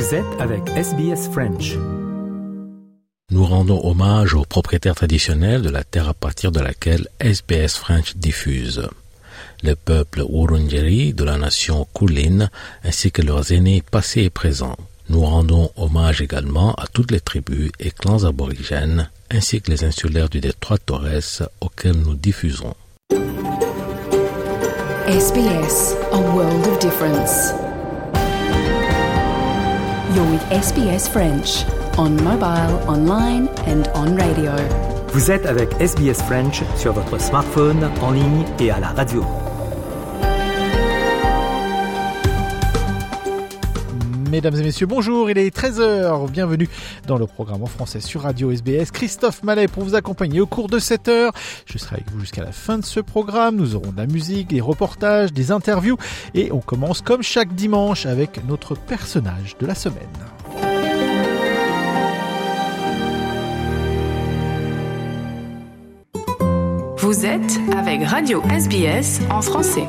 Vous êtes avec SBS French. Nous rendons hommage aux propriétaires traditionnels de la terre à partir de laquelle SBS French diffuse. Le peuple Wurundjeri de la nation Kulin ainsi que leurs aînés passés et présents. Nous rendons hommage également à toutes les tribus et clans aborigènes ainsi que les insulaires du détroit Torres auxquels nous diffusons. SBS, a world of difference. You're with SBS French on mobile, online and on radio. Vous êtes avec SBS French sur votre smartphone, en ligne et à la radio. Mesdames et messieurs, bonjour, il est 13h, bienvenue dans le programme en français sur Radio SBS. Christophe Mallet pour vous accompagner au cours de cette heure. Je serai avec vous jusqu'à la fin de ce programme. Nous aurons de la musique, des reportages, des interviews et on commence comme chaque dimanche avec notre personnage de la semaine. Vous êtes avec Radio SBS en français.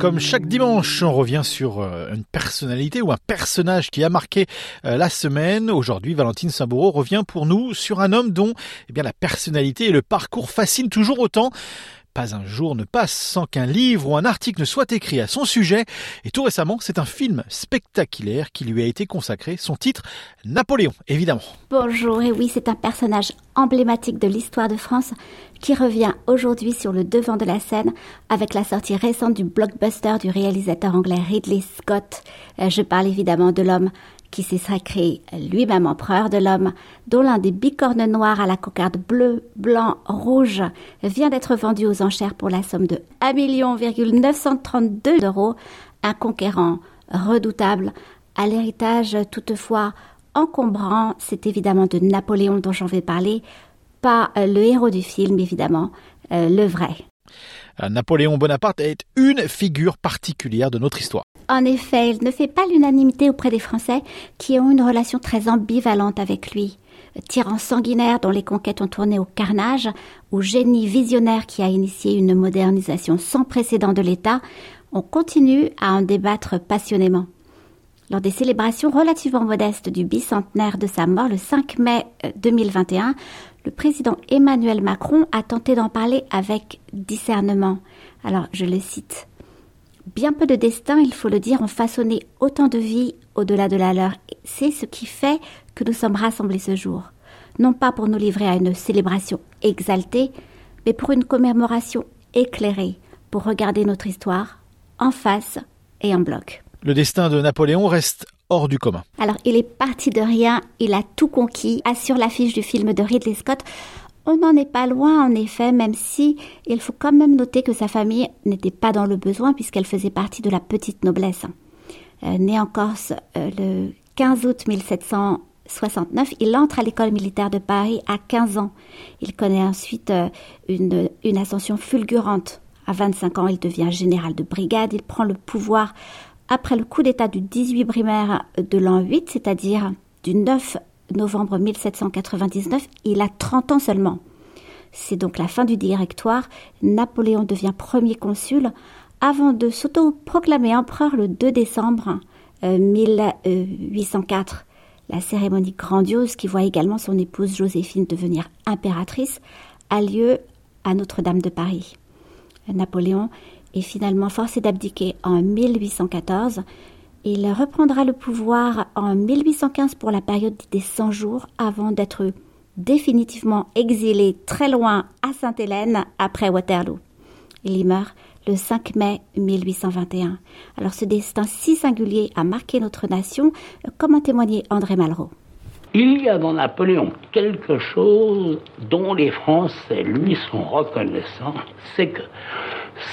Comme chaque dimanche, on revient sur euh, une personnalité ou un personnage qui a marqué euh, la semaine. Aujourd'hui, Valentine Saboureau revient pour nous sur un homme dont eh bien, la personnalité et le parcours fascinent toujours autant. Pas un jour ne passe sans qu'un livre ou un article ne soit écrit à son sujet. Et tout récemment, c'est un film spectaculaire qui lui a été consacré. Son titre, Napoléon, évidemment. Bonjour, et oui, c'est un personnage emblématique de l'histoire de France qui revient aujourd'hui sur le devant de la scène avec la sortie récente du blockbuster du réalisateur anglais Ridley Scott. Euh, Je parle évidemment de l'homme qui s'est sacré lui-même empereur de l'homme, dont l'un des bicornes noirs à la cocarde bleue, blanc, rouge vient d'être vendu aux enchères pour la somme de 1 932 d'euros, un conquérant redoutable, à l'héritage toutefois encombrant, c'est évidemment de Napoléon dont j'en vais parler, pas euh, le héros du film évidemment, euh, le vrai. Euh, Napoléon Bonaparte est une figure particulière de notre histoire. En effet, il ne fait pas l'unanimité auprès des Français qui ont une relation très ambivalente avec lui. Tyran sanguinaire dont les conquêtes ont tourné au carnage, ou génie visionnaire qui a initié une modernisation sans précédent de l'État, on continue à en débattre passionnément. Lors des célébrations relativement modestes du bicentenaire de sa mort le 5 mai euh, 2021, le président Emmanuel Macron a tenté d'en parler avec discernement. Alors, je le cite. Bien peu de destins, il faut le dire, ont façonné autant de vies au-delà de la leur. C'est ce qui fait que nous sommes rassemblés ce jour. Non pas pour nous livrer à une célébration exaltée, mais pour une commémoration éclairée, pour regarder notre histoire en face et en bloc. Le destin de Napoléon reste hors du commun. Alors, il est parti de rien, il a tout conquis, assure l'affiche du film de Ridley Scott. On n'en est pas loin, en effet, même si il faut quand même noter que sa famille n'était pas dans le besoin puisqu'elle faisait partie de la petite noblesse. Euh, né en Corse euh, le 15 août 1769, il entre à l'école militaire de Paris à 15 ans. Il connaît ensuite euh, une, une ascension fulgurante. À 25 ans, il devient général de brigade, il prend le pouvoir après le coup d'État du 18 primaire de l'an 8, c'est-à-dire du 9 novembre 1799, il a 30 ans seulement. C'est donc la fin du directoire. Napoléon devient premier consul avant de s'auto-proclamer empereur le 2 décembre euh, 1804. La cérémonie grandiose qui voit également son épouse Joséphine devenir impératrice a lieu à Notre-Dame de Paris. Napoléon est finalement forcé d'abdiquer en 1814. Il reprendra le pouvoir en 1815 pour la période des 100 jours avant d'être définitivement exilé très loin à Sainte-Hélène après Waterloo. Il y meurt le 5 mai 1821. Alors ce destin si singulier a marqué notre nation, comme en témoignait André Malraux. Il y a dans Napoléon quelque chose dont les Français lui sont reconnaissants, c'est que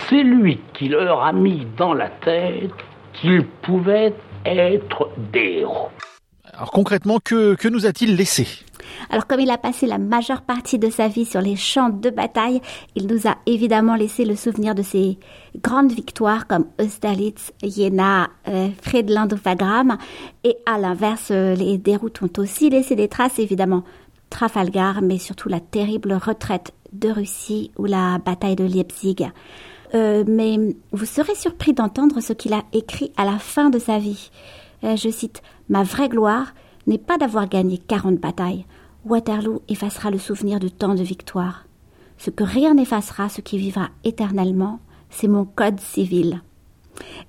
c'est lui qui leur a mis dans la tête qu'ils pouvaient être des héros. Alors concrètement, que, que nous a-t-il laissé? Alors comme il a passé la majeure partie de sa vie sur les champs de bataille, il nous a évidemment laissé le souvenir de ses grandes victoires comme Austerlitz, Jena, euh, Friedland ou Wagram. Et à l'inverse, euh, les déroutes ont aussi laissé des traces évidemment. Trafalgar, mais surtout la terrible retraite de Russie ou la bataille de Leipzig. Euh, mais vous serez surpris d'entendre ce qu'il a écrit à la fin de sa vie. je cite, Ma vraie gloire n'est pas d'avoir gagné 40 batailles. Waterloo effacera le souvenir de tant de victoires. Ce que rien n'effacera, ce qui vivra éternellement, c'est mon code civil.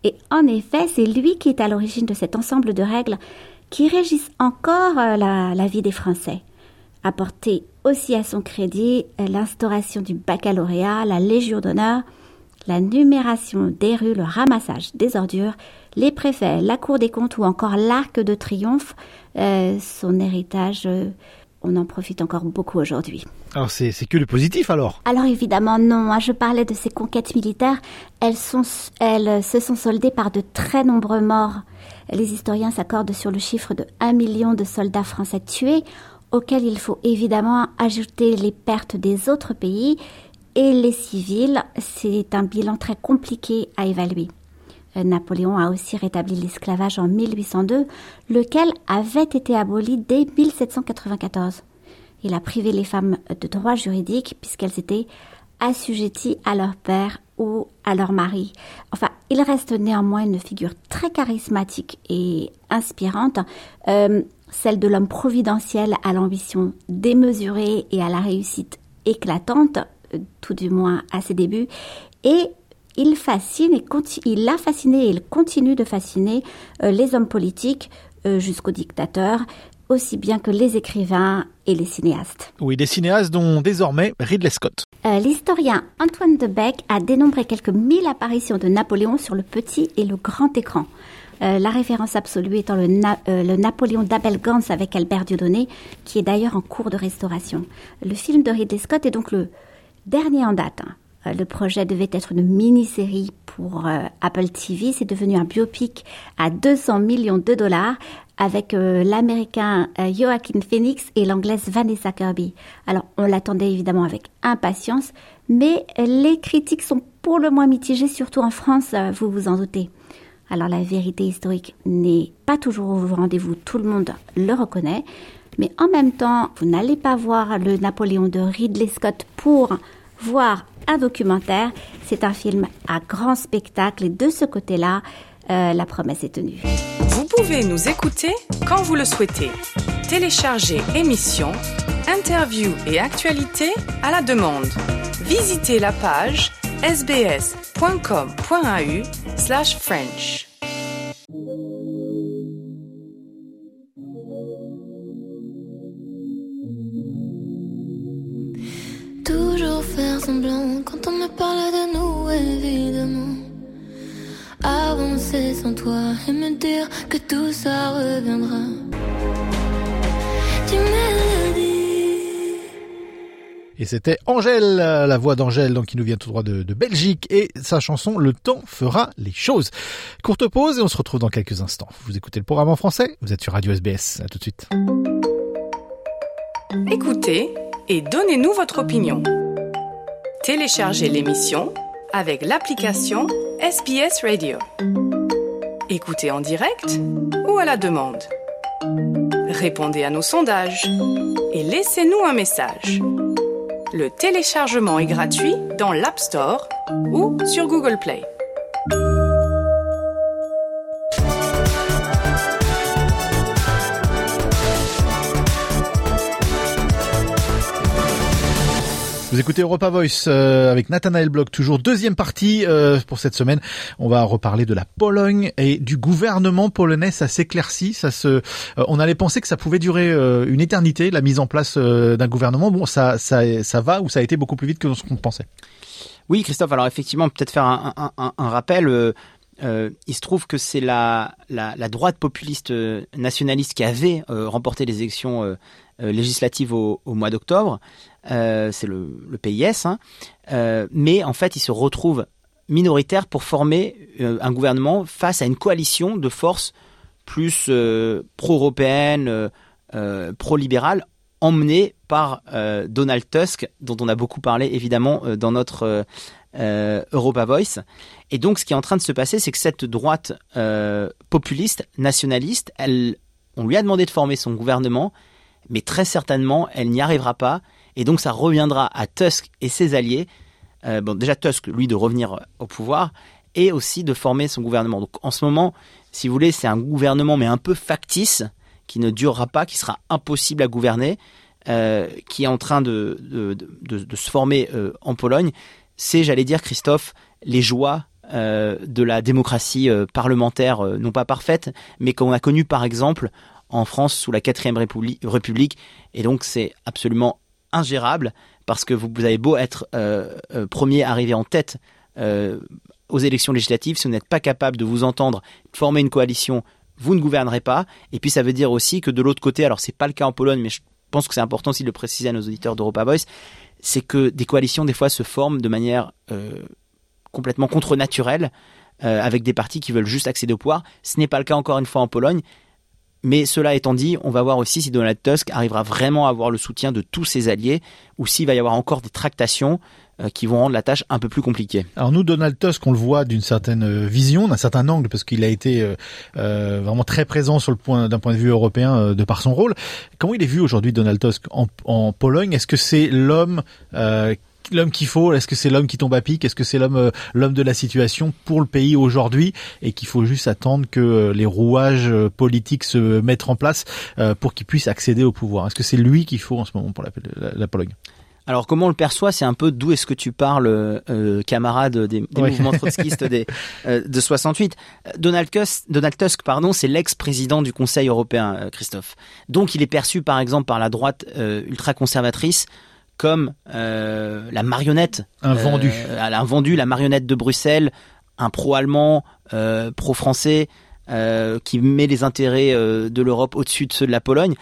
Et en effet, c'est lui qui est à l'origine de cet ensemble de règles qui régissent encore euh, la, vie des Français. Apporter aussi à son crédit euh, l'instauration du baccalauréat, la Légion d'honneur, la numération des rues, le ramassage des ordures, les préfets, la Cour des comptes ou encore l'Arc de Triomphe, euh, son héritage on en profite encore beaucoup aujourd'hui. Alors c'est que du positif alors? Alors évidemment non, moi je parlais de ces conquêtes militaires, elles, sont, elles se sont soldées par de très nombreux morts. Les historiens s'accordent sur le chiffre de 1 million de soldats français tués, auxquels il faut évidemment ajouter les pertes des autres pays et les civils. C'est un bilan très compliqué à évaluer. Euh, Napoléon a aussi rétabli l'esclavage en 1802, lequel avait été aboli dès 1794. Il a privé les femmes de droits juridiques puisqu'elles étaient assujetties à leur père ou à leur mari. Enfin, il reste néanmoins une figure très charismatique et inspirante, euh, celle de l'homme providentiel à l'ambition démesurée et à la réussite éclatante, tout du moins à ses débuts, et il fascine et il a fasciné et il continue de fasciner euh, les hommes politiques euh, jusqu'aux dictateurs, aussi bien que les écrivains et les cinéastes. Oui, des cinéastes dont désormais Ridley Scott. Euh, l'historien Antoine de Beck a dénombré quelques mille apparitions de Napoléon sur le petit et le grand écran. la référence absolue étant le, le Napoléon d'Abel Gans avec Albert Dieudonné, qui est d'ailleurs en cours de restauration. Le film de Ridley Scott est donc le dernier en date. Hein. Euh, le projet devait être une mini-série pour euh, Apple TV. C'est devenu un biopic à 200 millions de dollars avec euh, l'américain Joaquin Phoenix et l'anglaise Vanessa Kirby. Alors, on l'attendait évidemment avec impatience, mais les critiques sont pour le moins mitigées, surtout en France, vous vous en doutez. Alors, la vérité historique n'est pas toujours au rendez-vous, tout le monde le reconnaît, mais en même temps, vous n'allez pas voir le Napoléon de Ridley Scott pour voir un documentaire. C'est un film à grand spectacle et de ce côté-là, euh, la promesse est tenue. Vous pouvez nous écouter quand vous le souhaitez. Téléchargez émissions, interviews et actualités à la demande. Visitez la page sbs.com.au slash French. Quand on me parle de nous, évidemment. Avancer sans toi et me dire que tout ça reviendra. Tu et c'était Angèle, la voix d'Angèle, donc qui nous vient tout droit de, de, Belgique, et sa chanson Le temps fera les choses. Courte pause et on se retrouve dans quelques instants. Vous écoutez le programme en français, vous êtes sur Radio SBS. À tout de suite. Écoutez et donnez-nous votre opinion. Téléchargez l'émission avec l'application SBS Radio. Écoutez en direct ou à la demande. Répondez à nos sondages et laissez-nous un message. Le téléchargement est gratuit dans l'App Store ou sur Google Play. Vous écoutez Europa Voice euh, avec Nathanael Bloch, toujours deuxième partie euh, pour cette semaine. On va reparler de la Pologne et du gouvernement polonais. Ça s'éclaircit, ça se. Euh, on allait penser que ça pouvait durer une éternité, la mise en place d'un gouvernement. Bon, ça, ça, ça va ou ça a été beaucoup plus vite que ce qu'on pensait. Oui, Christophe. Alors effectivement, peut-être faire un, un, un, rappel. il se trouve que c'est la, la, la, droite populiste nationaliste qui avait remporté les élections législatives au, au mois d'octobre. Euh, c'est le, le, PIS, hein. euh, mais en fait, il se retrouve minoritaire pour former euh, un gouvernement face à une coalition de forces plus pro-européennes, pro-libérales, emmenées par Donald Tusk, dont on a beaucoup parlé évidemment dans notre Europa Voice. Et donc, ce qui est en train de se passer, c'est que cette droite populiste, nationaliste, elle, on lui a demandé de former son gouvernement, mais très certainement, elle n'y arrivera pas. Et donc ça reviendra à Tusk et ses alliés, euh, bon déjà Tusk lui de revenir au pouvoir, et aussi de former son gouvernement. Donc en ce moment, si vous voulez, c'est un gouvernement mais un peu factice qui ne durera pas, qui sera impossible à gouverner, euh, qui est en train de, se former euh, en Pologne. C'est, j'allais dire, Christophe, les joies euh, de la démocratie euh, parlementaire, euh, non pas parfaite, mais qu'on a connu par exemple en France sous la quatrième République. Et donc c'est absolument ingérable parce que vous, avez beau être euh, euh, premier arrivé en tête euh, aux élections législatives, si vous n'êtes pas capable de vous entendre, former une coalition, vous ne gouvernerez pas. Et puis ça veut dire aussi que de l'autre côté, alors c'est pas le cas en Pologne, mais je pense que c'est important aussi de le préciser à nos auditeurs d'Europa Voice, c'est que des coalitions des fois se forment de manière euh, complètement contre-naturelle euh, avec des partis qui veulent juste accéder au pouvoir. Ce n'est pas le cas encore une fois en Pologne. Mais cela étant dit, on va voir aussi si Donald Tusk arrivera vraiment à avoir le soutien de tous ses alliés ou s'il va y avoir encore des tractations euh, qui vont rendre la tâche un peu plus compliquée. Alors nous, Donald Tusk, on le voit d'une certaine euh, vision, d'un certain angle, parce qu'il a été euh, vraiment très présent sur le point d'un point de vue européen de par son rôle. Comment il est vu aujourd'hui, Donald Tusk, en, Pologne? Est-ce que c'est l'homme l'homme qu'il faut Est-ce que c'est l'homme qui tombe à pic Est-ce que c'est l'homme euh, l'homme de la situation pour le pays aujourd'hui et qu'il faut juste attendre que euh, les rouages euh, politiques se mettent en place pour qu'il puisse accéder au pouvoir Est-ce que c'est lui qu'il faut en ce moment pour la, la, la Pologne? Alors comment on le perçoit, c'est un peu d'où est-ce que tu parles, euh, camarade des, des Ouais. mouvements trotskistes des, euh, de 68. Donald Tusk, Donald Tusk pardon, c'est l'ex-président du Conseil européen, euh, Christophe. Donc il est perçu par exemple par la droite ultra-conservatrice comme euh, la marionnette. Un vendu. Euh, un vendu, la marionnette de Bruxelles, un pro-allemand, euh, pro-français, qui met les intérêts de l'Europe au-dessus de ceux de la Pologne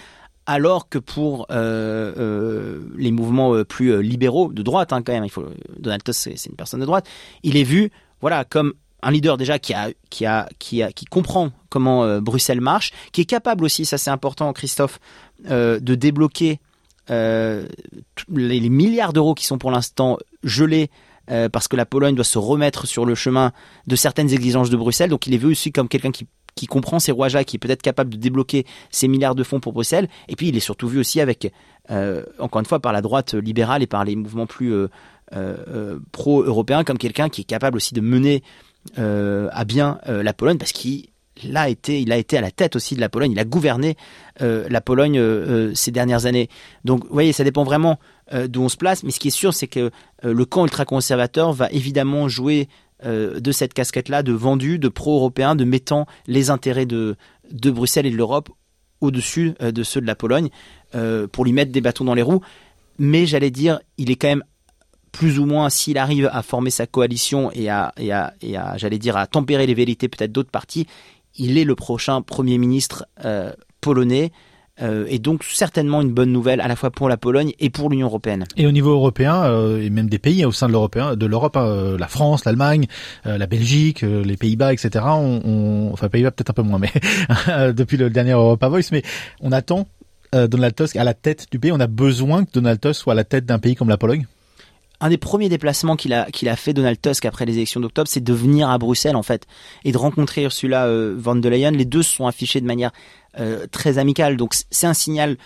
alors que pour euh, euh, les mouvements plus libéraux de droite, hein, quand même, il faut Donald Tusk c'est, une personne de droite, il est vu, voilà, comme un leader déjà qui a qui a qui a qui comprend comment euh, Bruxelles marche, qui est capable aussi, ça c'est important, Christophe, de débloquer euh, les, milliards d'euros qui sont pour l'instant gelés. euh, parce que la Pologne doit se remettre sur le chemin de certaines exigences de Bruxelles, donc il est vu aussi comme quelqu'un qui comprend ces rouages qui est peut-être capable de débloquer ces milliards de fonds pour Bruxelles. Et puis il est surtout vu aussi avec, euh, encore une fois, par la droite libérale et par les mouvements plus pro-européens, comme quelqu'un qui est capable aussi de mener à bien la Pologne, parce qu'il a été, il a été à la tête aussi de la Pologne. Il a gouverné euh, la Pologne euh, euh, ces dernières années. Donc, vous voyez, ça dépend vraiment d'où on se place. Mais ce qui est sûr, c'est que le camp ultra-conservateur va évidemment jouer de cette casquette-là de vendu, de pro-européen, de mettant les intérêts de, de Bruxelles et de l'Europe au-dessus de ceux de la Pologne pour lui mettre des bâtons dans les roues. Mais j'allais dire, il est quand même plus ou moins, s'il arrive à former sa coalition et à, et à j'allais dire, à tempérer les vérités peut-être d'autres partis, il est le prochain Premier ministre euh, polonais. Euh, et donc certainement une bonne nouvelle à la fois pour la Pologne et pour l'Union européenne. Et au niveau européen, euh, et même des pays au sein de l'Europe, la France, l'Allemagne, la Belgique, les Pays-Bas, etc. On, on- enfin Pays-Bas peut-être un peu moins, mais depuis le dernier Europa Voice, mais on attend Donald Tusk à la tête du pays. On a besoin que Donald Tusk soit à la tête d'un pays comme la Pologne? Un des premiers déplacements qu'il a, fait Donald Tusk après les élections d'octobre, c'est de venir à Bruxelles en fait et de rencontrer Ursula euh, von der Leyen. Les deux se sont affichés de manière euh, très amicale, donc c'est un signal.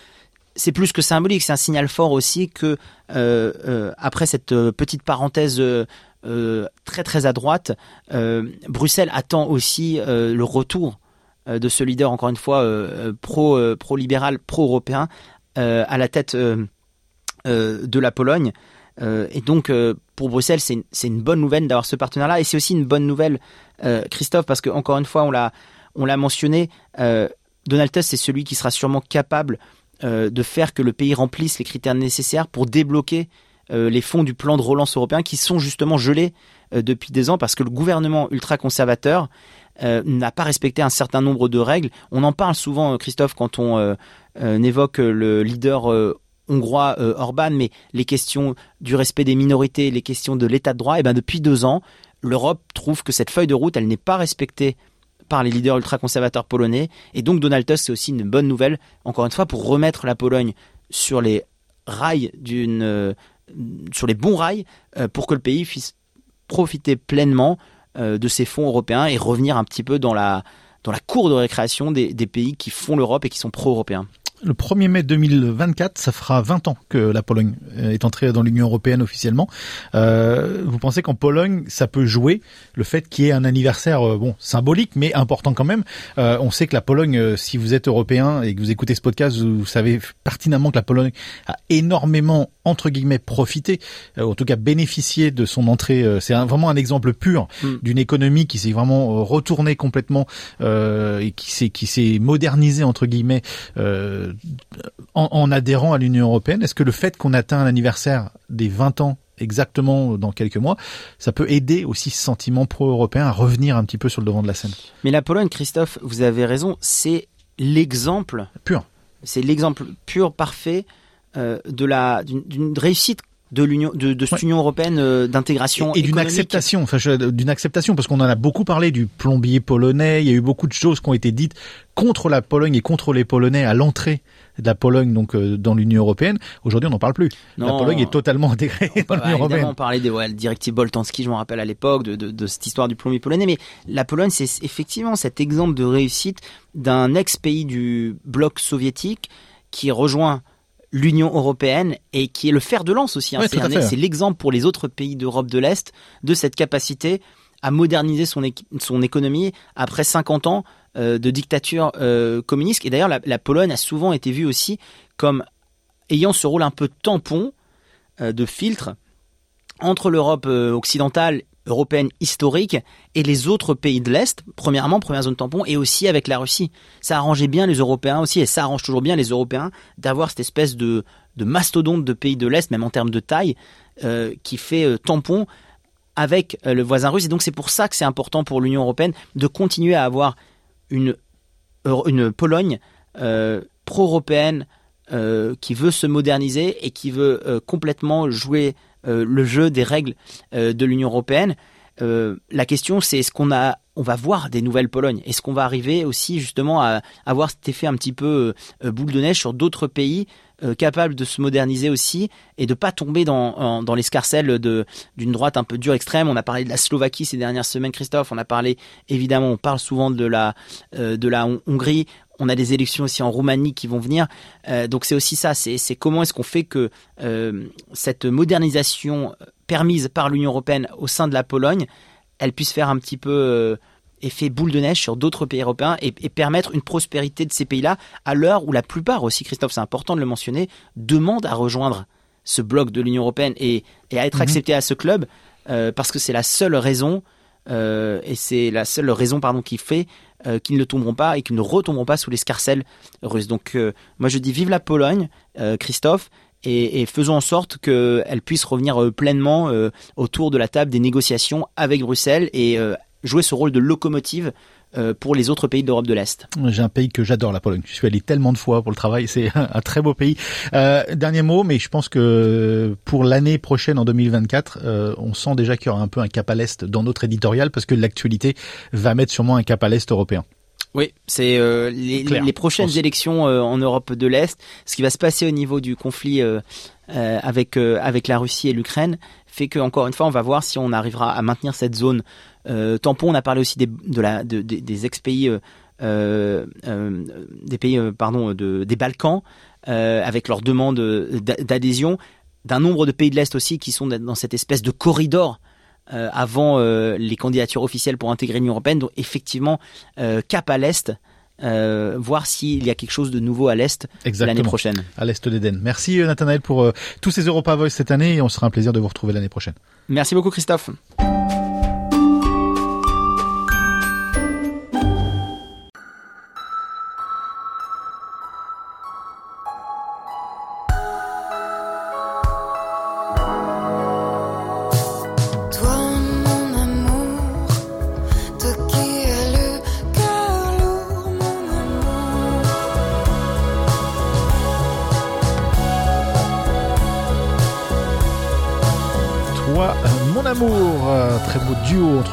C'est plus que symbolique, c'est un signal fort aussi que euh, après cette petite parenthèse très très à droite, Bruxelles attend aussi le retour de ce leader encore une fois pro libéral, pro européen à la tête de la Pologne. Euh, et donc, euh, pour Bruxelles, c'est une, bonne nouvelle d'avoir ce partenaire-là. Et c'est aussi une bonne nouvelle, euh, Christophe, parce que encore une fois, on l'a, on l'a mentionné, Donald Tusk, c'est celui qui sera sûrement capable de faire que le pays remplisse les critères nécessaires pour débloquer les fonds du plan de relance européen qui sont justement gelés depuis des ans parce que le gouvernement ultra-conservateur n'a pas respecté un certain nombre de règles. On en parle souvent, Christophe, quand on évoque le leader hongrois euh, Orban, mais les questions du respect des minorités, les questions de l'état de droit, et ben depuis deux ans, l'Europe trouve que cette feuille de route, elle n'est pas respectée par les leaders ultra-conservateurs polonais. Et donc Donald Tusk, c'est aussi une bonne nouvelle, encore une fois, pour remettre la Pologne sur les rails d'une, euh, sur les bons rails, euh, pour que le pays puisse profiter pleinement euh, de ces fonds européens et revenir un petit peu dans la dans la cour de récréation des, des pays qui font l'Europe et qui sont pro-européens. Le 1er mai 2024, ça fera 20 ans que la Pologne euh, est entrée dans l'Union européenne officiellement. Euh, vous pensez qu'en Pologne, ça peut jouer le fait qu'il y ait un anniversaire euh, bon symbolique, mais important quand même? Euh, on sait que la Pologne, euh, si vous êtes européen et que vous écoutez ce podcast, vous, vous savez pertinemment que la Pologne a énormément entre guillemets profité, euh, en tout cas bénéficié de son entrée. C'est vraiment un exemple pur Mm. d'une économie qui s'est vraiment retournée complètement euh, et qui s'est qui s'est modernisée entre guillemets euh, en, en adhérant à l'Union européenne. Est-ce que le fait qu'on atteint l'anniversaire des 20 ans exactement dans quelques mois, ça peut aider aussi ce sentiment pro-européen à revenir un petit peu sur le devant de la scène? Mais la Pologne, Christophe, vous avez raison, c'est l'exemple Pur. C'est l'exemple pur, parfait euh, de la d'une- d'une réussite de l'union de, de cette Ouais. Union européenne euh, d'intégration et, et d'une acceptation, enfin d'une acceptation parce qu'on en a beaucoup parlé du plombier polonais. Il y a eu beaucoup de choses qui ont été dites contre la Pologne et contre les Polonais à l'entrée de la Pologne donc euh, dans l'Union européenne. Aujourd'hui, on n'en parle plus. La Non. Pologne est totalement intégrée dans l'Union européenne. on parlait des ouais, le directive Boltanski, je me rappelle à l'époque, de, de, de cette histoire du plombier polonais. Mais la Pologne, c'est effectivement cet exemple de réussite d'un ex-pays du bloc soviétique qui rejoint l'Union européenne et qui est le fer de lance aussi. hein. Ouais, c'est l'exemple pour les autres pays d'Europe de l'Est de cette capacité à moderniser son, économie après 50 ans euh, de dictature euh, communiste. Et d'ailleurs, la, la Pologne a souvent été vue aussi comme ayant ce rôle un peu tampon, euh, de filtre, entre l'Europe occidentale, européenne historique, et les autres pays de l'Est, premièrement, première zone tampon, et aussi avec la Russie. Ça arrangeait bien les Européens aussi, et ça arrange toujours bien les Européens d'avoir cette espèce de, de mastodonte de pays de l'Est, même en termes de taille, euh, qui fait euh, tampon avec euh, le voisin russe. Et donc c'est pour ça que c'est important pour l'Union européenne de continuer à avoir une, une Pologne pro-européenne qui veut se moderniser et qui veut complètement jouer le jeu des règles euh, de l'Union européenne. Euh, la question, c'est est-ce qu'on a, on va voir des nouvelles Polognes? Est-ce qu'on va arriver aussi justement à avoir cet effet un petit peu euh, boule de neige sur d'autres pays euh, capables de se moderniser aussi et de pas tomber dans, dans l'escarcelle d'une droite un peu dure extrême? On a parlé de la Slovaquie ces dernières semaines, Christophe. On a parlé évidemment, on parle souvent de la euh, de la Hon- Hongrie. On a des élections aussi en Roumanie qui vont venir. Euh, donc c'est aussi ça. C'est comment est-ce qu'on fait que euh, cette modernisation permise par l'Union européenne au sein de la Pologne, elle puisse faire un petit peu euh, effet boule de neige sur d'autres pays européens et, et permettre une prospérité de ces pays-là à l'heure où la plupart aussi, Christophe, c'est important de le mentionner, demandent à rejoindre ce bloc de l'Union européenne et, et à être Mhm. acceptés à ce club euh, parce que c'est la seule raison euh, et c'est la seule raison pardon qui fait euh, qu'ils ne tomberont pas et qu'ils ne retomberont pas sous l'escarcelle russe. Donc euh, moi je dis vive la Pologne, euh, Christophe, et, faisons en sorte qu'elle puisse revenir pleinement autour de la table des négociations avec Bruxelles et jouer ce rôle de locomotive pour les autres pays d'Europe de l'Est. J'ai un pays que j'adore, la Pologne. Je suis allé tellement de fois pour le travail. C'est un très beau pays. Euh, dernier mot, mais je pense que pour l'année prochaine, en 2024, euh, on sent déjà qu'il y aura un peu un cap à l'est dans notre éditorial parce que l'actualité va mettre sûrement un cap à l'est européen. Oui, c'est euh, les, prochaines élections euh, en Europe de l'Est, ce qui va se passer au niveau du conflit euh, euh, avec euh, avec la Russie et l'Ukraine, fait que encore une fois, on va voir si on arrivera à maintenir cette zone euh, tampon. On a parlé aussi des de la de- des- des ex-pays euh, euh, euh, des pays euh, pardon de, des Balkans euh, avec leur demande d'a- d'adhésion d'un nombre de pays de l'Est aussi qui sont dans cette espèce de corridor euh, avant euh, les candidatures officielles pour intégrer l'Union européenne. Donc effectivement, euh, cap à l'Est, euh, voir s'il y a quelque chose de nouveau à l'Est l'année prochaine. À l'est d'Éden. Merci euh, Nathanaël pour euh, tous ces Europa Voice cette année et on sera un plaisir de vous retrouver l'année prochaine. Merci beaucoup Christophe.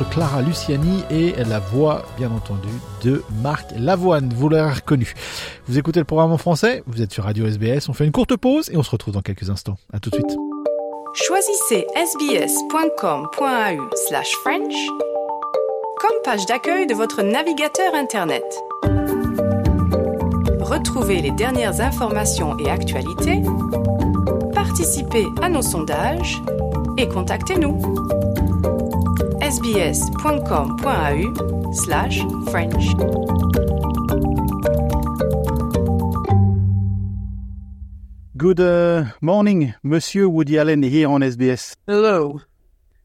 Clara Luciani et la voix, bien entendu, de Marc Lavoine. Vous l'avez reconnu. Vous écoutez le programme en français, vous êtes sur Radio SBS, on fait une courte pause et on se retrouve dans quelques instants. À tout de suite. Choisissez sbs.com.au slash French comme page d'accueil de votre navigateur Internet. Retrouvez les dernières informations et actualités, participez à nos sondages et contactez-nous. sbs.com.au slash French. Good uh, morning, Monsieur Woody Allen here on SBS. Hello.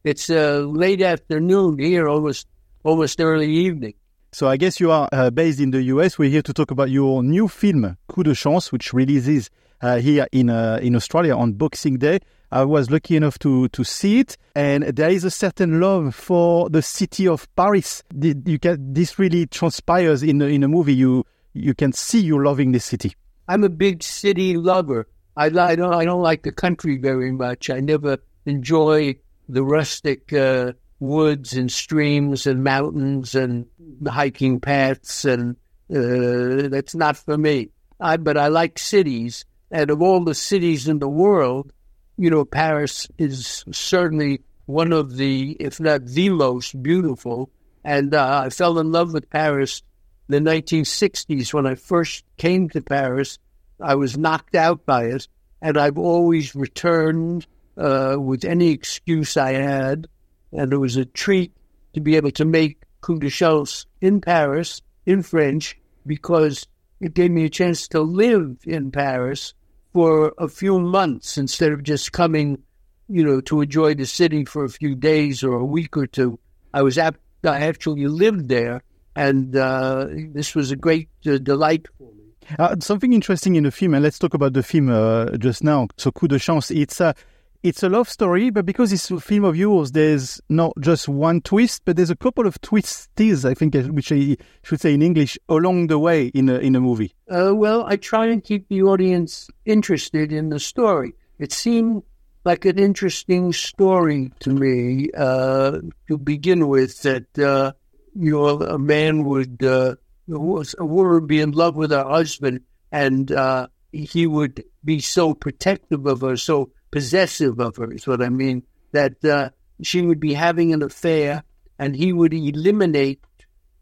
It's uh, late afternoon here, almost almost early evening. So I guess you are uh, based in the US. We're here to talk about your new film, Coup de Chance, which releases uh, here in uh, in Australia on Boxing Day. I was lucky enough to to see it, and there is a certain love for the city of Paris. You can this really transpires in in a movie. You you can see you loving this city. I'm a big city lover. I, I don't I don't like the country very much. I never enjoy the rustic uh, woods and streams and mountains and hiking paths, and uh, that's not for me. I, but I like cities, and of all the cities in the world, you know, Paris is certainly one of the, if not the most beautiful. And uh, I fell in love with Paris in the 1960s when I first came to Paris. I was knocked out by it, and I've always returned uh, with any excuse I had. And it was a treat to be able to make Coup de Chance in Paris, in French, because it gave me a chance to live in Paris for a few months instead of just coming, you know, to enjoy the city for a few days or a week or two. I was ap- I actually lived there, and uh, this was a great uh, delight for me. Uh, something interesting in the film, and let's talk about the film uh, just now. So, Coup de Chance, it's a it's a love story, but because it's a film of yours, there's not just one twist, but there's a couple of twists, I think, which I should say in English, along the way in a, in a movie. Uh, well, I try and keep the audience interested in the story. It seemed like an interesting story to me uh, to begin with. That uh, you know, a man would uh, a woman would be in love with her husband, and uh, he would be so protective of her, so possessive of her. Is what I mean. That uh, she would be having an affair, and he would eliminate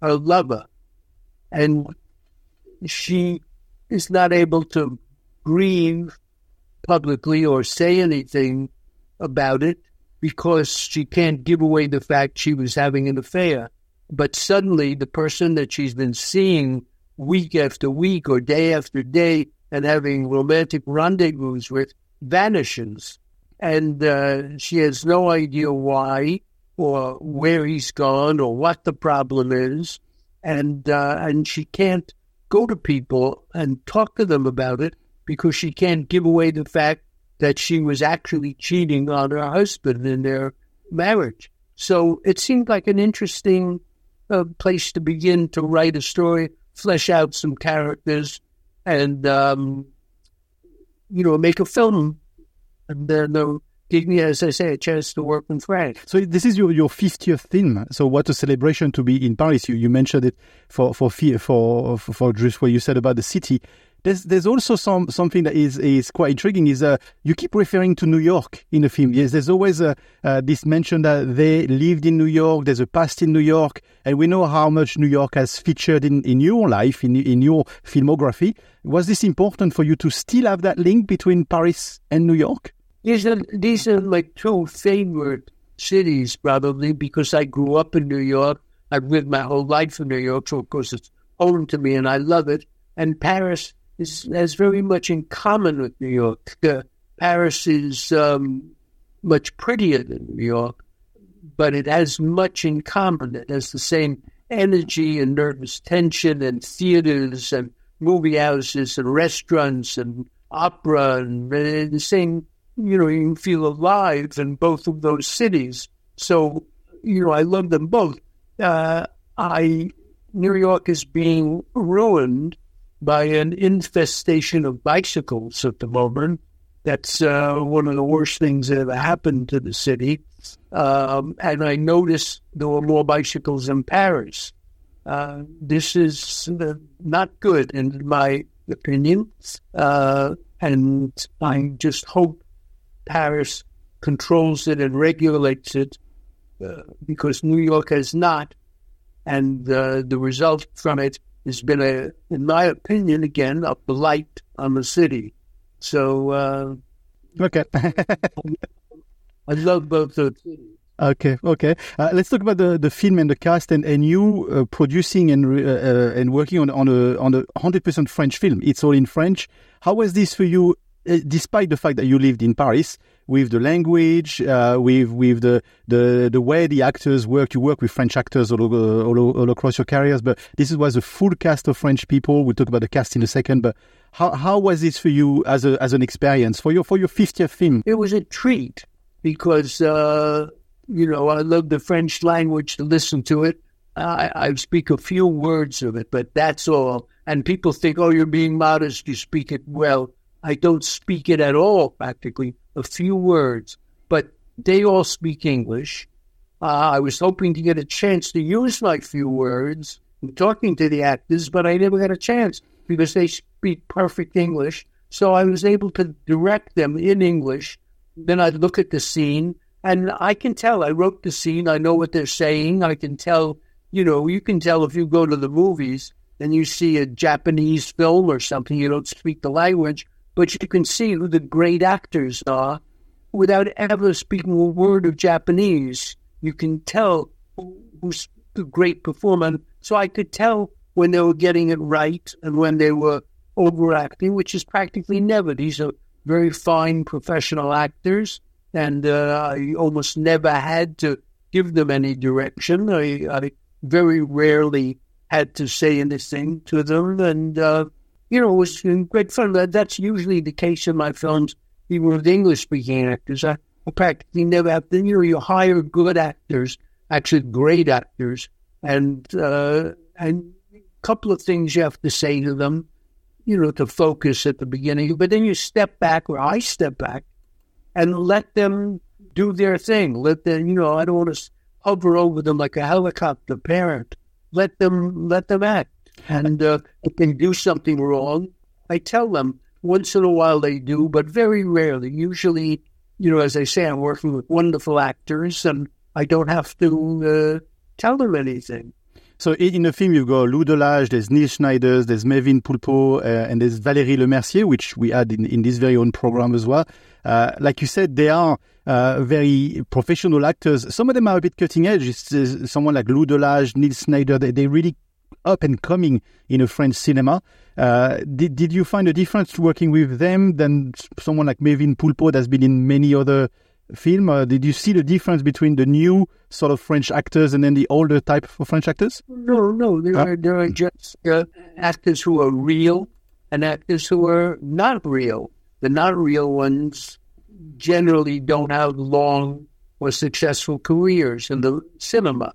her lover, and she is not able to grieve publicly or say anything about it because she can't give away the fact she was having an affair. But suddenly, the person that she's been seeing week after week or day after day and having romantic rendezvous with vanishes. And uh, she has no idea why or where he's gone or what the problem is. And, uh, and she can't go to people and talk to them about it because she can't give away the fact that she was actually cheating on her husband in their marriage. So it seemed like an interesting uh, place to begin to write a story, flesh out some characters, and um, you know make a film. And then uh, give me, as I say, a chance to work in France. So this is your, your 50th film. So what a celebration to be in Paris. You, you mentioned it for, for, for, for, for just what you said about the city. There's, there's also some, something that is, is quite intriguing is, uh, you keep referring to New York in the film. Yes, there's always, uh, this mention that they lived in New York. There's a past in New York. And we know how much New York has featured in, in your life, in, in your filmography. Was this important for you to still have that link between Paris and New York? These are these are my two favorite cities, probably because I grew up in New York. I've lived my whole life in New York, so of course it's home to me, and I love it. And Paris is, has very much in common with New York. Uh, Paris is um, much prettier than New York, but it has much in common. It has the same energy and nervous tension, and theaters and movie houses and restaurants and opera, and, and the same you know, you feel alive in both of those cities. So, you know, I love them both. Uh, I New York is being ruined by an infestation of bicycles at the moment. That's uh, one of the worst things that ever happened to the city. Um, and I noticed there were more bicycles in Paris. Uh, this is uh, not good, in my opinion. Uh, and I just hope Paris controls it and regulates it uh, because New York has not. And uh, the result from it has been a, in my opinion, again, a blight on the city. So, uh, okay. I love both those cities. Okay, okay. Uh, let's talk about the, the film and the cast and, and you uh, producing and uh, uh, and working on on a on a hundred percent French film. It's all in French. How was this for you, uh, despite the fact that you lived in Paris? With the language, uh, with with the, the the way the actors work, you work with French actors all, all, all across your careers. But this was a full cast of French people. We'll talk about the cast in a second. But how how was this for you as a as an experience for your for your 50th film? It was a treat because you know, I love the French language to listen to it. I, I speak a few words of it, but that's all. And people think, oh, you're being modest, you speak it well. I don't speak it at all, practically, a few words. But they all speak English. Uh, I was hoping to get a chance to use my few words in talking to the actors, but I never got a chance because they speak perfect English. So I was able to direct them in English. Then I'd look at the scene and I can tell. I wrote the scene. I know what they're saying. I can tell. You know, you can tell if you go to the movies and you see a Japanese film or something. You don't speak the language, but you can see who the great actors are without ever speaking a word of Japanese. You can tell who's the great performer. So I could tell when they were getting it right and when they were overacting, which is practically never. These are very fine professional actors and uh, I almost never had to give them any direction. I, I, very rarely had to say anything to them, and uh, you know, it was great fun. That's usually the case in my films, even with English-speaking actors. I, I practically never have to. You know, you hire good actors, actually great actors, and uh, and a couple of things you have to say to them, you know, to focus at the beginning. But then you step back, or I step back, and let them do their thing. Let them, you know, I don't want to hover over them like a helicopter parent. Let them, let them act. And uh, if they do something wrong, I tell them. Once in a while they do, but very rarely. Usually, you know, as I say, I'm working with wonderful actors, and I don't have to uh, tell them anything. So in the film, you've got Lou Delage, there's Neil Schneider, there's Mevin Poulpeau, uh, and there's Valérie Lemercier, which we had in, in this very own program as well. Uh, like you said, they are uh, very professional actors. Some of them are a bit cutting edge. It's, someone like Lou Delage, Neil Schneider, they, they're really up and coming in a French cinema. Uh, did, did you find a difference working with them than someone like Mevin Poulpeau that's been in many other film? Uh, did you see the difference between the new sort of French actors and then the older type of French actors? No, no. There, are, there are just uh, actors who are real and actors who are not real. The not real ones generally don't have long or successful careers in the cinema.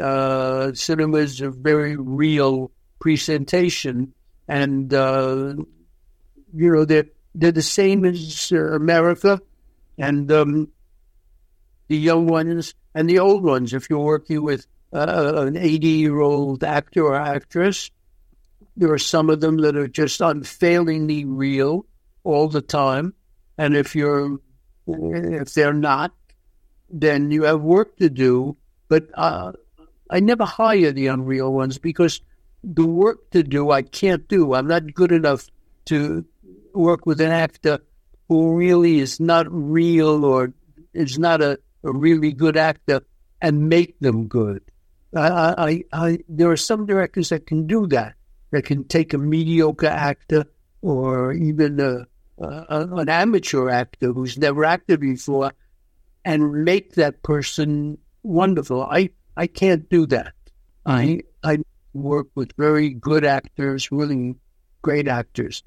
Uh, cinema is a very real presentation, and uh, you know they're they're the same as uh, America and um, the young ones and the old ones. If you're working with uh, an 80 year old actor or actress, there are some of them that are just unfailingly real all the time. And if you're, if they're not, then you have work to do. But uh, I never hire the unreal ones because the work to do I can't do. I'm not good enough to work with an actor who really is not real or is not a, a really good actor and make them good. I, I, I, there are some directors that can do that, that can take a mediocre actor or even a, a, an amateur actor who's never acted before and make that person wonderful. I, I can't do that. I, I work with very good actors, really great actors.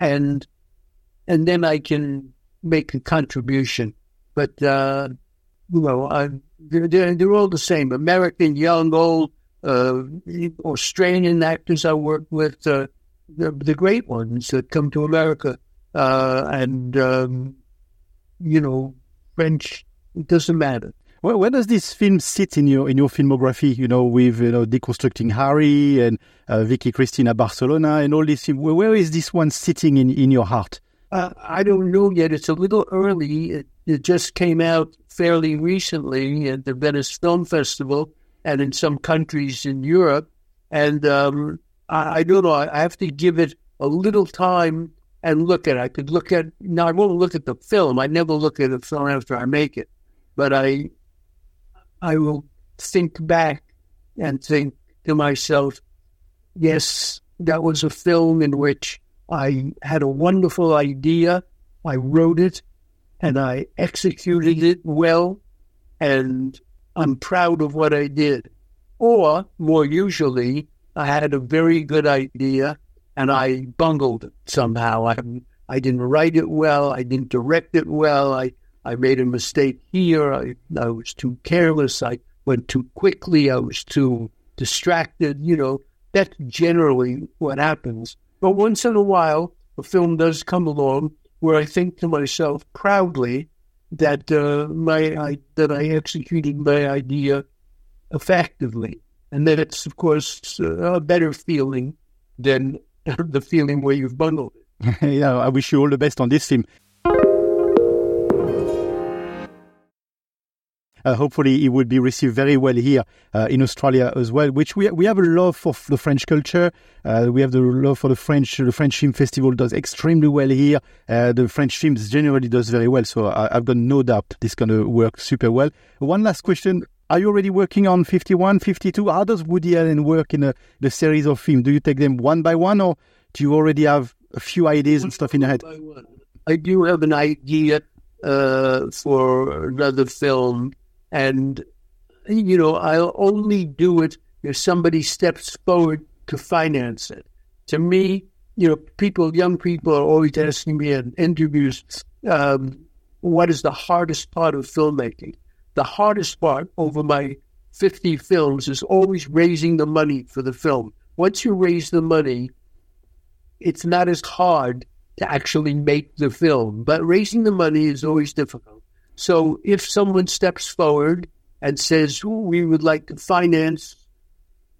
And and then I can make a contribution. But uh, you know, I, they're, they're all the same: American, young, old, uh, Australian actors I work with, uh, the, the great ones that come to America, uh, and um, you know, French. It doesn't matter. Well, where does this film sit in your in your filmography? You know, with you know deconstructing Harry and uh, Vicky Cristina Barcelona and all this. Where is this one sitting in in your heart? Uh, I don't know yet. It's a little early. It, it, just came out fairly recently at the Venice Film Festival and in some countries in Europe. And um, I, I don't know. I, have to give it a little time and look at it. I could look at now. I won't look at the film. I never look at the film after I make it, but I I will think back and think to myself, yes, that was a film in which I had a wonderful idea. I wrote it and I executed it well, and I'm proud of what I did. Or more usually, I had a very good idea and I bungled it somehow. I, I didn't write it well. I didn't direct it well. I, I made a mistake here. I, I was too careless. I went too quickly. I was too distracted. You know, that's generally what happens. But once in a while, a film does come along where I think to myself proudly that uh, my I, that I executed my idea effectively, and that it's of course a better feeling than the feeling where you've bundled it. yeah, I wish you all the best on this film. Uh, hopefully, it will be received very well here uh, in Australia as well. Which we we have a love for the French culture. Uh, we have the love for the French. The French Film Festival does extremely well here. Uh, the French films generally does very well. So I, have got no doubt this going to work super well. One last question. Are you already working on 51, 52? How does Woody Allen work in a, the series of films? Do you take them one by one or do you already have a few ideas and stuff in your head? I do have an idea uh, for another film and, you know, I'll only do it if somebody steps forward to finance it. To me, you know, people, young people are always asking me in interviews, um, what is the hardest part of filmmaking? The hardest part over my 50 films is always raising the money for the film. Once you raise the money, it's not as hard to actually make the film, but raising the money is always difficult. So if someone steps forward and says, we would like to finance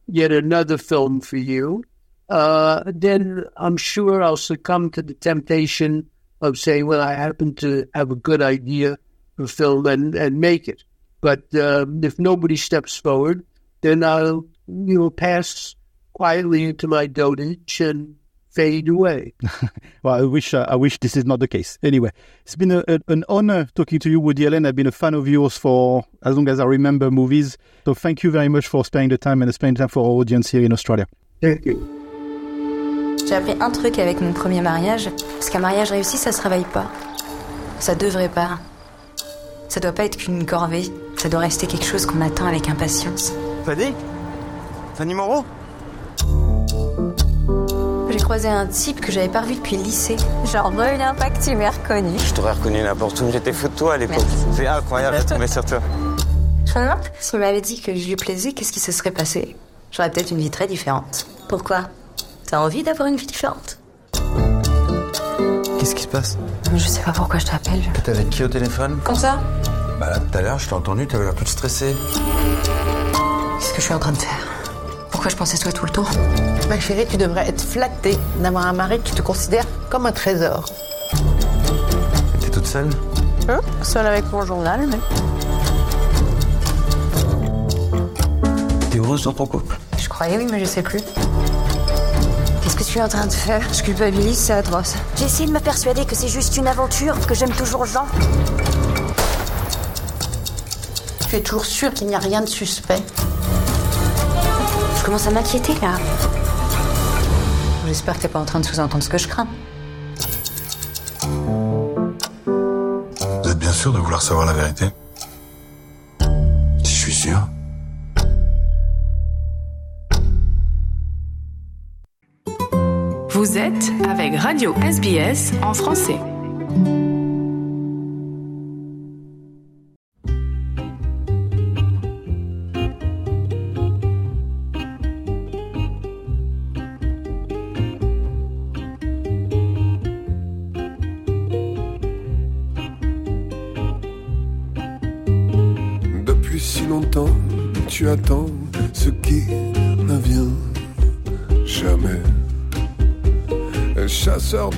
yet another film for you, uh, then I'm sure I'll succumb to the temptation of saying, well, I happen to have a good idea for film and, and make it. But uh, if nobody steps forward, then I'll, you know, pass quietly into my dotage and fade away. well, I wish uh, I wish this is not the case. Anyway, it's been a, a, an honor talking to you, Woody Allen. I've been a fan of yours for as long as I remember movies. So thank you very much for spending the time and spending time for our audience here in Australia. Thank you. J'ai appris un truc avec mon premier mariage, parce qu'un mariage réussi, ça se réveille pas. Ça devrait pas. Ça doit pas être qu'une corvée. Ça doit rester quelque chose qu'on attend avec impatience. Fanny Fanny Moreau croisé un type que j'avais pas revu depuis le lycée. Genre, pas que tu m'aies reconnu. Je t'aurais reconnu n'importe où. J'étais fou de toi à l'époque. C'est incroyable de tomber sur toi. Je me demande, s'il m'avait dit que je lui plaisais, qu'est-ce qui se serait passé? J'aurais peut-être une vie très différente. Pourquoi? T'as envie d'avoir une vie différente? Qu'est-ce qui se passe? Je sais pas pourquoi je t'appelle. T'es avec qui au téléphone? Comme ça? Bah là, tout à l'heure, je t'ai entendu, t'avais l'air toute stressée. Qu'est-ce que je suis en train de faire? Pourquoi je pensais toi tout le tour Ma chérie, tu devrais être flattée d'avoir un mari qui te considère comme un trésor. T'es toute seule? Hein? Seule avec mon journal, mais... T'es heureuse dans ton couple? Je croyais oui, mais je sais plus. Qu'est-ce que tu es en train de faire? Je culpabilise, c'est atroce. J'ai essayé de me persuader que c'est juste une aventure, que j'aime toujours Jean. Tu es toujours sûr qu'il n'y a rien de suspect? Commence à m'inquiéter là. J'espère que t'es pas en train de sous-entendre ce que je crains. Vous êtes bien sûr de vouloir savoir la vérité? Si je suis sûr. Vous êtes avec Radio SBS en français.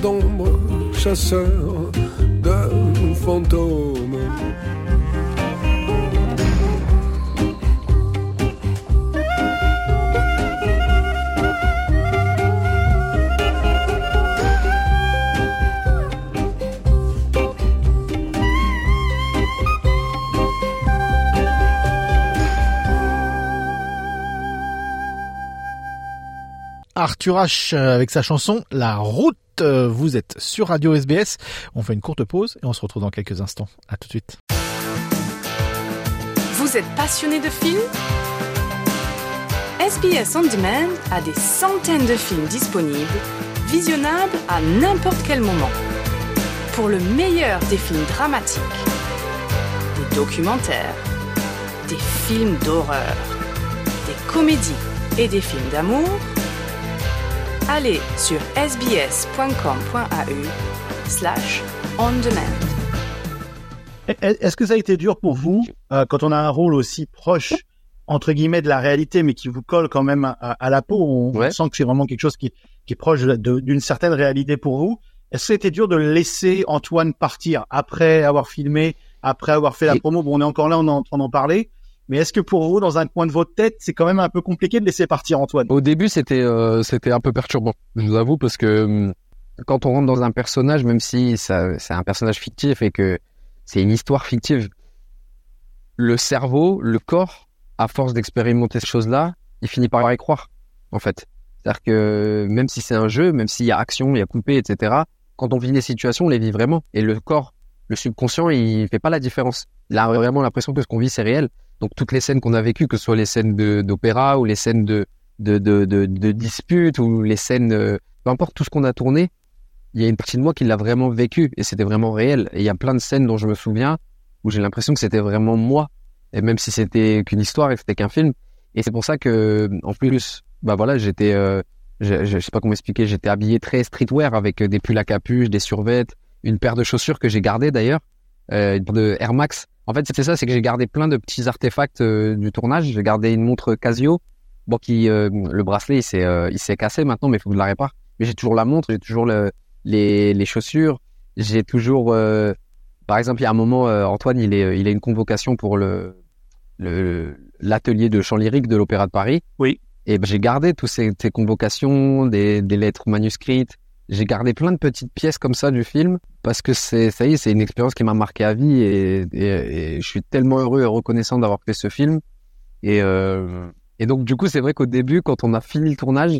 D'ombre, chasseur de fantômes. Arthur H avec sa chanson La route. Vous êtes sur Radio SBS. On fait une courte pause et on se retrouve dans quelques instants. À tout de suite. Vous êtes passionné de films? SBS On Demand a des centaines de films disponibles, visionnables à n'importe quel moment. Pour le meilleur des films dramatiques, des documentaires, des films d'horreur, des comédies et des films d'amour, allez sur sbs.com.au slash on demand. Est-ce que ça a été dur pour vous, euh, quand on a un rôle aussi proche, entre guillemets, de la réalité, mais qui vous colle quand même à, à la peau? On, on sent que c'est vraiment quelque chose qui, qui est proche de- d'une certaine réalité pour vous. Est-ce que c'était dur de laisser Antoine partir après avoir filmé, après avoir fait la promo? Bon, on est encore là, on est en train d'en parler. Mais est-ce que pour vous, dans un coin de votre tête, c'est quand même un peu compliqué de laisser partir Antoine? Au début, c'était euh, c'était un peu perturbant, je vous avoue, parce que hum, quand on rentre dans un personnage, même si c'est un personnage fictif et que c'est une histoire fictive, le cerveau, le corps, à force d'expérimenter ces choses-là, il finit par y croire, en fait. C'est-à-dire que même si c'est un jeu, même s'il y a action, il y a coupé, etc., quand on vit les situations, on les vit vraiment. Et le corps, le subconscient, il fait pas la différence. Il a vraiment l'impression que ce qu'on vit, c'est réel. Donc toutes les scènes qu'on a vécues, que ce soit les scènes d'opéra ou les scènes de, de, de, de, disputes ou les scènes, euh, peu importe tout ce qu'on a tourné, il y a une partie de moi qui l'a vraiment vécu et c'était vraiment réel. Et il y a plein de scènes dont je me souviens où j'ai l'impression que c'était vraiment moi. Et même si c'était qu'une histoire et c'était qu'un film. Et c'est pour ça que, en plus, bah voilà, j'étais, euh, je, je sais pas comment expliquer, j'étais habillé très streetwear avec euh, des pulls à capuche, des survêtes, une paire de chaussures que j'ai gardées d'ailleurs, euh, de Air Max. En fait, c'était ça, c'est que j'ai gardé plein de petits artefacts euh, du tournage. J'ai gardé une montre Casio, bon qui, euh, le bracelet, il s'est, euh, il s'est cassé maintenant, mais il faut que je la répare. Mais j'ai toujours la montre, j'ai toujours le, les, les chaussures, j'ai toujours, euh, par exemple, il y a un moment, euh, Antoine, il est, il a une convocation pour le, le l'atelier de chant lyrique de l'Opéra de Paris. Oui. Et ben, j'ai gardé toutes ces, ces convocations, des, des lettres manuscrites. J'ai gardé plein de petites pièces comme ça du film parce que c'est ça y est, c'est une expérience qui m'a marqué à vie et, et, et je suis tellement heureux et reconnaissant d'avoir fait ce film. Et, euh, et donc du coup, c'est vrai qu'au début, quand on a fini le tournage,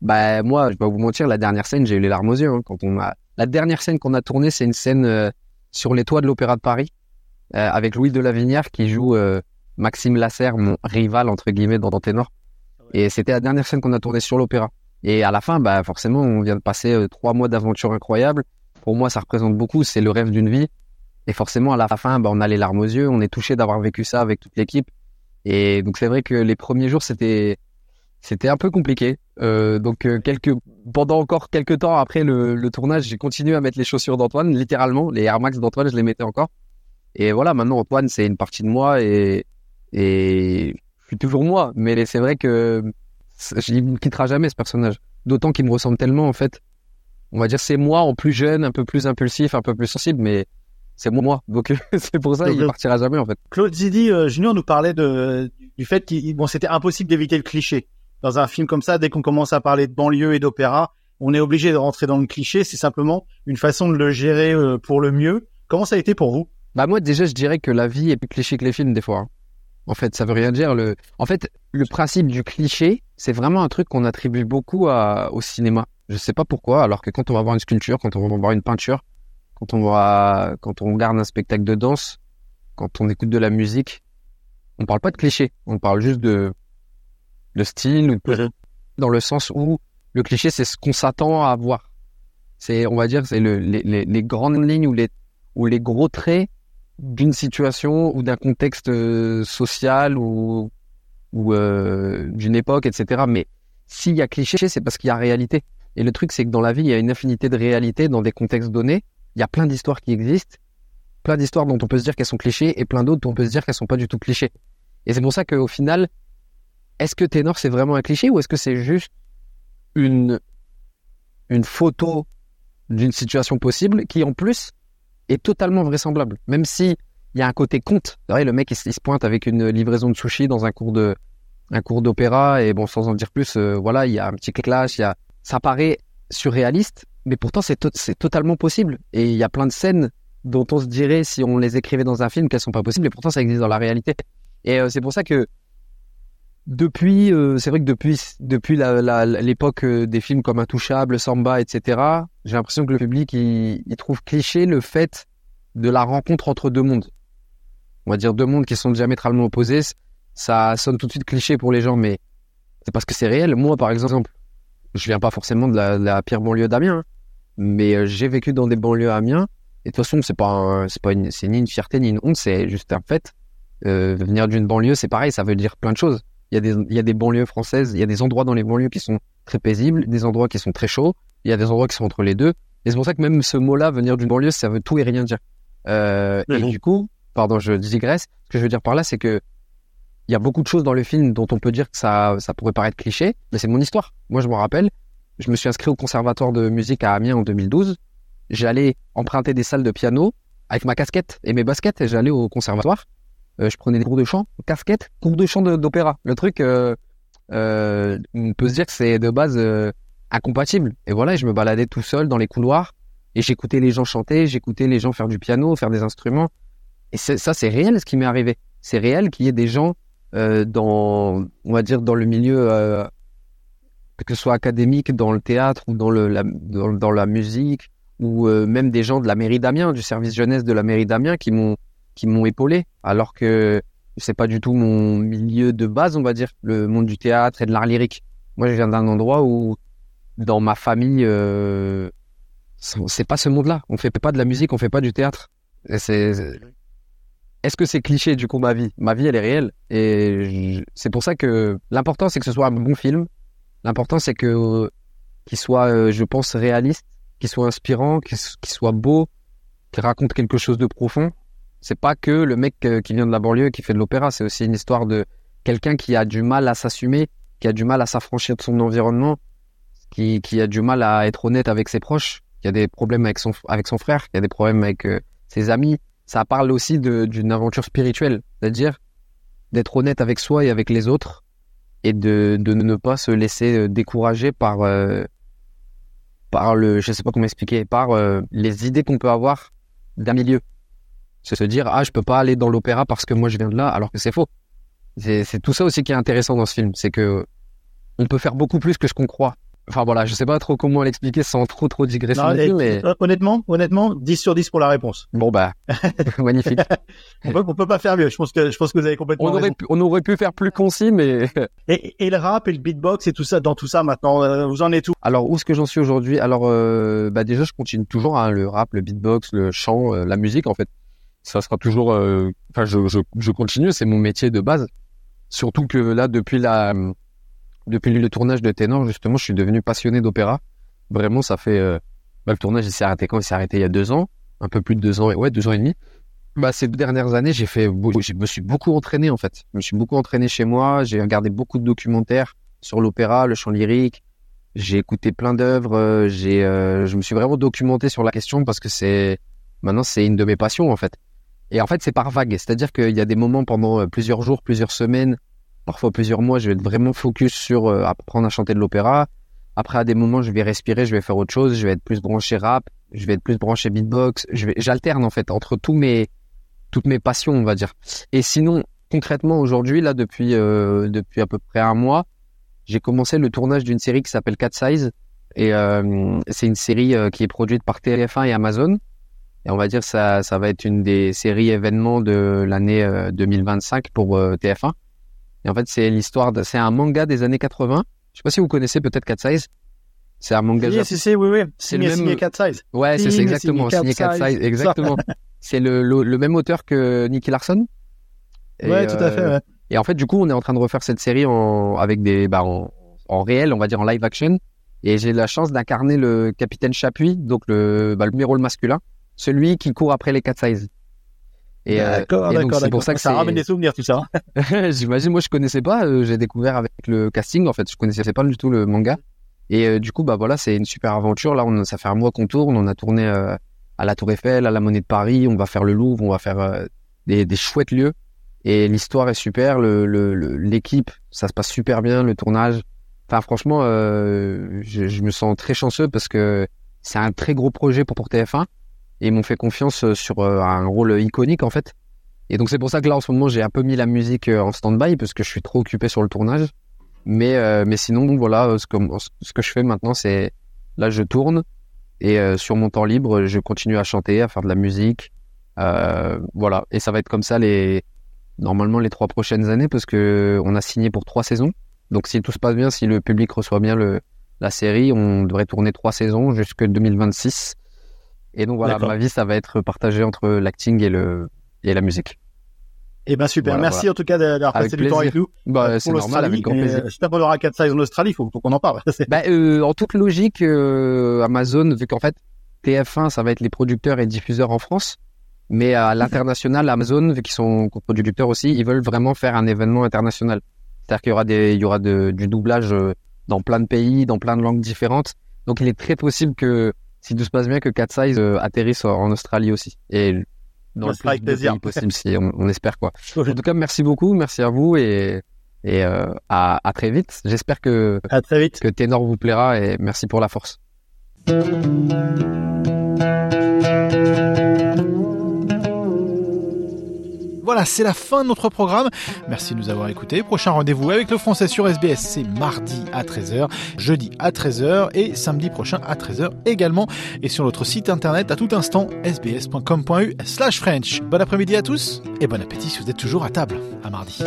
bah moi, je vais pas vous mentir, la dernière scène, j'ai eu les larmes aux yeux. hein, quand on a la dernière scène qu'on a tournée, c'est une scène euh, sur les toits de l'Opéra de Paris euh, avec Louis de Lavinière qui joue euh, Maxime Lasserre, mon rival entre guillemets dans, dans Ténor. Et c'était la dernière scène qu'on a tournée sur l'opéra. Et à la fin, bah forcément, on vient de passer euh, trois mois d'aventure incroyable. Pour moi, ça représente beaucoup. C'est le rêve d'une vie. Et forcément, à la fin, bah, on a les larmes aux yeux. On est touché d'avoir vécu ça avec toute l'équipe. Et donc, c'est vrai que les premiers jours, c'était c'était un peu compliqué. Euh, donc, euh, quelques pendant encore quelques temps après le, le tournage, j'ai continué à mettre les chaussures d'Antoine, littéralement les Air Max d'Antoine, je les mettais encore. Et voilà, maintenant Antoine, c'est une partie de moi et et je suis toujours moi. Mais c'est vrai que il me quittera jamais ce personnage. D'autant qu'il me ressemble tellement en fait. On va dire c'est moi en plus jeune, un peu plus impulsif, un peu plus sensible, mais c'est moi. Donc c'est pour ça Donc, il le- partira jamais en fait. Claude Zidi euh, Junior nous parlait de, du fait qu'il bon, c'était impossible d'éviter le cliché. Dans un film comme ça, dès qu'on commence à parler de banlieue et d'opéra, on est obligé de rentrer dans le cliché. C'est simplement une façon de le gérer euh, pour le mieux. Comment ça a été pour vous? Bah moi déjà je dirais que la vie est plus cliché que les films des fois. hein. En fait, ça veut rien dire. Le... En fait, le principe du cliché, c'est vraiment un truc qu'on attribue beaucoup à... au cinéma. Je sais pas pourquoi, alors que quand on va voir une sculpture, quand on va voir une peinture, quand on va, quand on regarde un spectacle de danse, quand on écoute de la musique, on parle pas de cliché. On parle juste de, de style, ou de- dans le sens où le cliché, c'est ce qu'on s'attend à voir. C'est, on va dire, c'est le, les, les, les grandes lignes ou les, ou les gros traits d'une situation ou d'un contexte euh, social ou, ou euh, d'une époque, etc. Mais s'il y a cliché, c'est parce qu'il y a réalité. Et le truc, c'est que dans la vie, il y a une infinité de réalités dans des contextes donnés. Il y a plein d'histoires qui existent, plein d'histoires dont on peut se dire qu'elles sont clichés et plein d'autres dont on peut se dire qu'elles sont pas du tout clichés. Et c'est pour ça qu'au final, est-ce que Ténor c'est vraiment un cliché ou est-ce que c'est juste une une photo d'une situation possible qui en plus est totalement vraisemblable. Même si il y a un côté vrai, le mec il, se- pointe avec une livraison de sushi dans un cours de un cours d'opéra et bon sans en dire plus, euh, voilà, il y a un petit clash, il y a ça paraît surréaliste, mais pourtant c'est c'est totalement possible. Et il y a plein de scènes dont on se dirait si on les écrivait dans un film qu'elles sont pas possibles et pourtant ça existe dans la réalité. Et euh, c'est pour ça que depuis, euh, c'est vrai que depuis depuis l'époque euh, des films comme Intouchable, Samba, etc. J'ai l'impression que le public il, il trouve cliché le fait de la rencontre entre deux mondes. On va dire deux mondes qui sont diamétralement opposés. Ça sonne tout de suite cliché pour les gens, mais c'est parce que c'est réel. Moi, par exemple, je viens pas forcément de la, la pire banlieue d'Amiens, hein, mais euh, j'ai vécu dans des banlieues à Amiens. Et de toute façon, c'est pas, c'est pas c'est ni une fierté ni une honte, c'est juste un fait. Euh, venir d'une banlieue, c'est pareil, ça veut dire plein de choses. Il y a des, il y a des banlieues françaises, il y a des endroits dans les banlieues qui sont très paisibles, des endroits qui sont très chauds, il y a des endroits qui sont entre les deux. Et c'est pour ça que même ce mot-là, venir d'une banlieue, ça veut tout et rien dire. Euh, Et du coup, pardon, je digresse. Ce que je veux dire par là, c'est que il y a beaucoup de choses dans le film dont on peut dire que ça, ça pourrait paraître cliché, mais c'est mon histoire. Moi, je me rappelle, je me suis inscrit au conservatoire de musique à Amiens en 2012. J'allais emprunter des salles de piano avec ma casquette et mes baskets et j'allais au conservatoire. Euh, je prenais des cours de chant, casquette, cours de chant d'opéra. Le truc, euh, euh, on peut se dire que c'est de base incompatible. Et voilà, je me baladais tout seul dans les couloirs et j'écoutais les gens chanter, j'écoutais les gens faire du piano, faire des instruments. Et ça, c'est réel ce qui m'est arrivé. C'est réel qu'il y ait des gens dans, on va dire, dans le milieu, que ce soit académique, dans le théâtre ou dans, le, la, dans, la musique, ou même des gens de la mairie d'Amiens, du service jeunesse de la mairie d'Amiens, qui m'ont qui m'ont épaulé, alors que c'est pas du tout mon milieu de base, on va dire, le monde du théâtre et de l'art lyrique. Moi, je viens d'un endroit où, dans ma famille, euh, c'est pas ce monde-là. On fait pas de la musique, on fait pas du théâtre. Est-ce que c'est cliché du coup ma vie? Ma vie elle est réelle et c'est pour ça que l'important c'est que ce soit un bon film. L'important c'est que qu'il soit, euh, je pense, réaliste, qu'il soit inspirant, qu'il soit beau, qu'il raconte quelque chose de profond. C'est pas que le mec euh, qui vient de la banlieue qui fait de l'opéra, c'est aussi une histoire de quelqu'un qui a du mal à s'assumer, qui a du mal à s'affranchir de son environnement, qui, a du mal à être honnête avec ses proches, qui a des problèmes avec son, avec son frère, qui a des problèmes avec euh, ses amis. Ça parle aussi d'une aventure spirituelle, c'est-à-dire d'être honnête avec soi et avec les autres et de, de ne pas se laisser euh, décourager par, par le, je sais pas comment expliquer, par les idées qu'on peut avoir d'un milieu. C'est se dire, ah, je peux pas aller dans l'opéra parce que moi je viens de là, alors que c'est faux. C'est tout ça aussi qui est intéressant dans ce film, c'est que on peut faire beaucoup plus que ce qu'on croit. Enfin voilà, je sais pas trop comment l'expliquer sans trop trop digresser mais Honnêtement, honnêtement, 10 sur 10 pour la réponse. bon bah magnifique. On peut, on peut pas faire mieux. Je pense que, je pense que vous avez complètement On aurait pu, on aurait pu faire plus concis, mais Et, et le rap et le beatbox et tout ça, dans tout ça maintenant, euh, vous en êtes où? Alors, où est-ce que j'en suis aujourd'hui? Alors, euh, bah déjà, je continue toujours hein, le rap, le beatbox, le chant, euh, la musique, en fait. Ça sera toujours... euh, Enfin, je, continue, c'est mon métier de base. Surtout que là, depuis le tournage de Ténor, justement, je suis devenu passionné d'opéra. Vraiment, ça fait... euh, bah, le tournage, il s'est arrêté quand? Il s'est arrêté il y a deux ans. Un peu plus de deux ans. et Ouais, deux ans et demi. Bah, ces deux dernières années, j'ai fait... Je me suis beaucoup entraîné, en fait. Je me suis beaucoup entraîné chez moi. J'ai regardé beaucoup de documentaires sur l'opéra, le chant lyrique. J'ai écouté plein d'œuvres, euh, j'ai, je me suis vraiment documenté sur la question parce que c'est, maintenant c'est une de mes passions en fait. Et en fait c'est par vague, c'est-à-dire qu'il y a des moments pendant euh, plusieurs jours, plusieurs semaines, parfois plusieurs mois, je vais être vraiment focus sur euh, apprendre à chanter de l'opéra. Après à des moments je vais respirer, je vais faire autre chose, je vais être plus branché rap, je vais être plus branché beatbox, j'alterne en fait entre tous mes, toutes mes passions on va dire. Et sinon concrètement aujourd'hui là depuis euh, depuis à peu près un mois j'ai commencé le tournage d'une série qui s'appelle Cat Size et euh, c'est une série euh, qui est produite par TF1 et Amazon et on va dire ça ça va être une des séries événements de l'année euh, 2025 pour euh, TF1 et en fait c'est l'histoire de, c'est un manga des années 80 je sais pas si vous connaissez peut-être Cat Size c'est un manga Si, japonais. si, si, oui, oui. c'est Signé- signé Cat Size. ouais c'est c'est exactement signé Cat Cat Size exactement c'est le, le le même auteur que Nicky Larson Et, Ouais, tout à fait, euh, ouais. Et en fait, du coup, on est en train de refaire cette série en, avec des, bah, en, en réel, on va dire en live action. Et j'ai la chance d'incarner le capitaine Chapuis, donc le, bah, le premier rôle masculin, celui qui court après les cat size. Et, euh, D'accord, et donc, d'accord, c'est pour d'accord. ça que Ça c'est- ramène des souvenirs, tout ça. hein. J'imagine, moi je connaissais pas, euh, j'ai découvert avec le casting en fait, je connaissais pas du tout le manga. Et euh, du coup, bah voilà, c'est une super aventure. Là, on, ça fait un mois qu'on tourne, on a tourné à la Tour Eiffel, à la Monnaie de Paris, on va faire le Louvre, on va faire des, des chouettes lieux. Et l'histoire est super, le, le, le- l'équipe, ça se passe super bien, le tournage. Enfin, franchement, je, je me sens très chanceux parce que c'est un très gros projet pour, pour TF1 et ils m'ont fait confiance euh, sur euh, un rôle iconique en fait. Et donc c'est pour ça que là en ce moment j'ai un peu mis la musique euh, en stand-by parce que je suis trop occupé sur le tournage. Mais mais sinon voilà ce que ce que je fais maintenant c'est là je tourne et sur mon temps libre je continue à chanter, à faire de la musique. Voilà et ça va être comme ça les normalement les trois prochaines années parce que on a signé pour trois saisons. Donc si tout se passe bien, si le public reçoit bien la série, on devrait tourner trois saisons jusque 2026. Et donc voilà, ma vie ça va être partagée entre l'acting et le et la musique. Eh ben super, Voilà, merci voilà. en tout cas d'avoir passé du temps avec nous. Bah, euh, c'est normal, avec grand plaisir. euh, J'espère qu'on aura 4 size en Australie, il faut, faut qu'on en parle. Bah, euh, en toute logique, euh, Amazon, vu qu'en fait TF1, ça va être les producteurs et diffuseurs en France, mais à l'international, Amazon, vu qu'ils sont coproducteurs aussi, ils veulent vraiment faire un événement international. C'est-à-dire qu'il y aura des, il y aura de- du doublage dans plein de pays, dans plein de langues différentes. Donc, il est très possible que, si tout se passe bien, que Cat Size euh, atterrisse en- Australie aussi. Et dans Ça le plus de possible, si on, on espère quoi. En tout cas, merci beaucoup, merci à vous et, et euh, à, à très vite. J'espère que, à très vite. que Ténor vous plaira et merci pour la force. Voilà, c'est la fin de notre programme. Merci de nous avoir écoutés. Prochain rendez-vous avec le français sur SBS, c'est mardi à 13h, jeudi à 13h et samedi prochain à 13h également. Et sur notre site internet à tout instant, sbs.com.u slash French. Bon après-midi à tous et bon appétit si vous êtes toujours à table. À mardi.